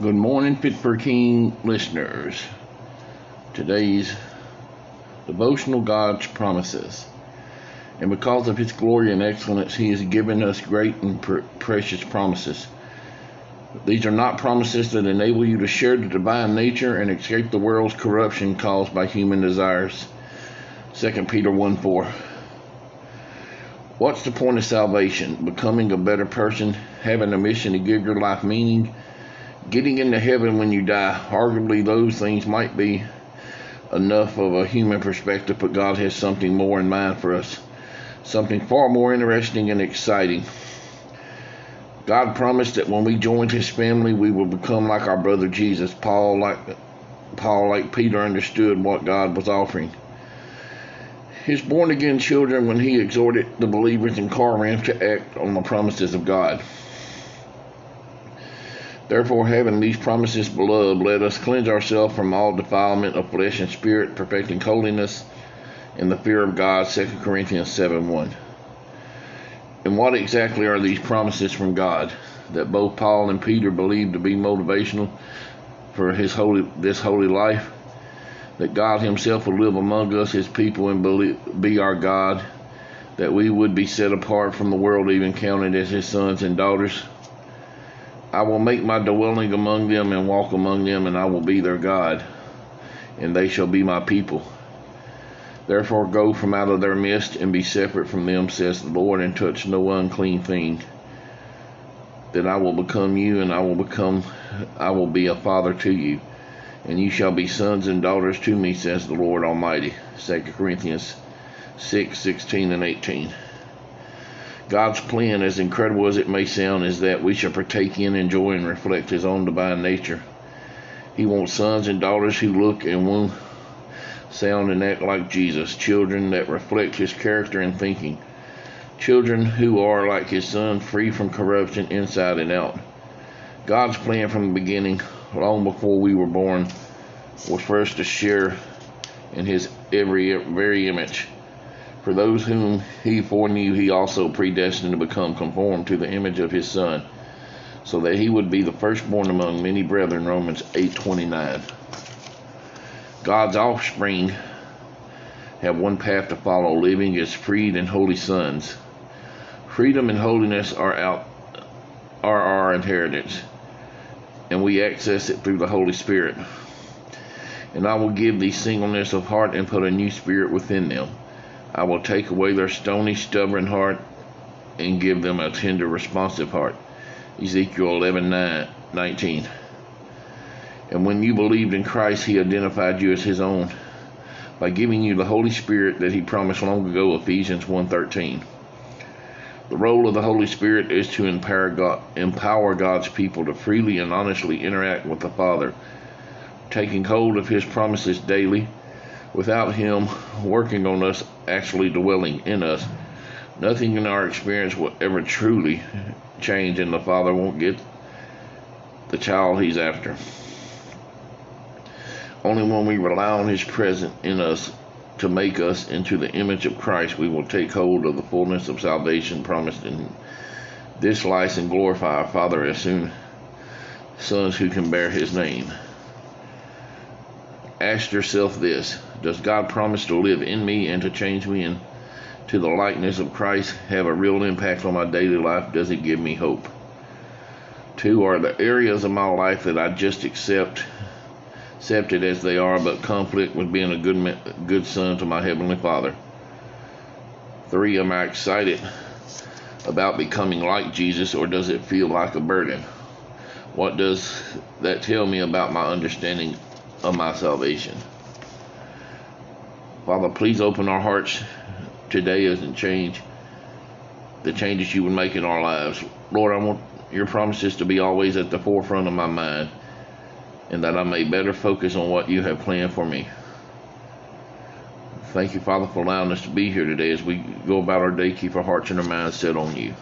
Good morning, for King listeners. Today's devotional God's promises. And because of His glory and excellence, He has given us great and pr- precious promises. These are not promises that enable you to share the divine nature and escape the world's corruption caused by human desires. 2 Peter 1 4. What's the point of salvation? Becoming a better person, having a mission to give your life meaning, getting into heaven when you die. Arguably, those things might be enough of a human perspective, but God has something more in mind for us, something far more interesting and exciting. God promised that when we joined His family, we would become like our brother Jesus. Paul, like Paul, like Peter, understood what God was offering. His born again children, when He exhorted the believers in Corinth to act on the promises of God. Therefore, having these promises, beloved, let us cleanse ourselves from all defilement of flesh and spirit, perfecting holiness in the fear of God. 2 Corinthians 7 1. And what exactly are these promises from God that both Paul and Peter believed to be motivational for his holy this holy life? That God Himself will live among us, His people, and be our God. That we would be set apart from the world, even counted as His sons and daughters I will make my dwelling among them and walk among them, and I will be their God, and they shall be my people. Therefore go from out of their midst and be separate from them, says the Lord, and touch no unclean thing. Then I will become you, and I will become, I will be a father to you, and you shall be sons and daughters to me, says the Lord Almighty. 2 Corinthians 6, 16 and 18. God's plan, as incredible as it may sound, is that we shall partake in, enjoy, and reflect His own divine nature. He wants sons and daughters who look and will sound and act like Jesus, children that reflect His character and thinking, children who are like His Son, free from corruption inside and out. God's plan from the beginning, long before we were born, was for us to share in His every very image for those whom he foreknew, he also predestined to become conformed to the image of his Son, so that he would be the firstborn among many brethren. Romans 8:29. God's offspring have one path to follow, living as freed and holy sons. Freedom and holiness are out are our inheritance, and we access it through the Holy Spirit. And I will give thee singleness of heart and put a new spirit within them I will take away their stony, stubborn heart and give them a tender, responsive heart. Ezekiel 11 9, 19. And when you believed in Christ, He identified you as His own by giving you the Holy Spirit that He promised long ago, Ephesians 1:13. The role of the Holy Spirit is to empower, God, empower God's people to freely and honestly interact with the Father, taking hold of His promises daily without Him working on us, actually dwelling in us, nothing in our experience will ever truly change, and the Father won't get the child He's after. Only when we rely on His presence in us to make us into the image of Christ, we will take hold of the fullness of salvation promised in this life and glorify our Father as soon sons who can bear His name. Ask yourself this does God promise to live in me and to change me into the likeness of Christ have a real impact on my daily life? Does it give me hope? Two are the areas of my life that I just accept accepted as they are, but conflict with being a good good son to my heavenly Father. Three, am I excited about becoming like Jesus, or does it feel like a burden? What does that tell me about my understanding of my salvation? Father, please open our hearts today as it change the changes you would make in our lives. Lord, I want your promises to be always at the forefront of my mind and that I may better focus on what you have planned for me. Thank you, Father, for allowing us to be here today as we go about our day. Keep our hearts and our minds set on you.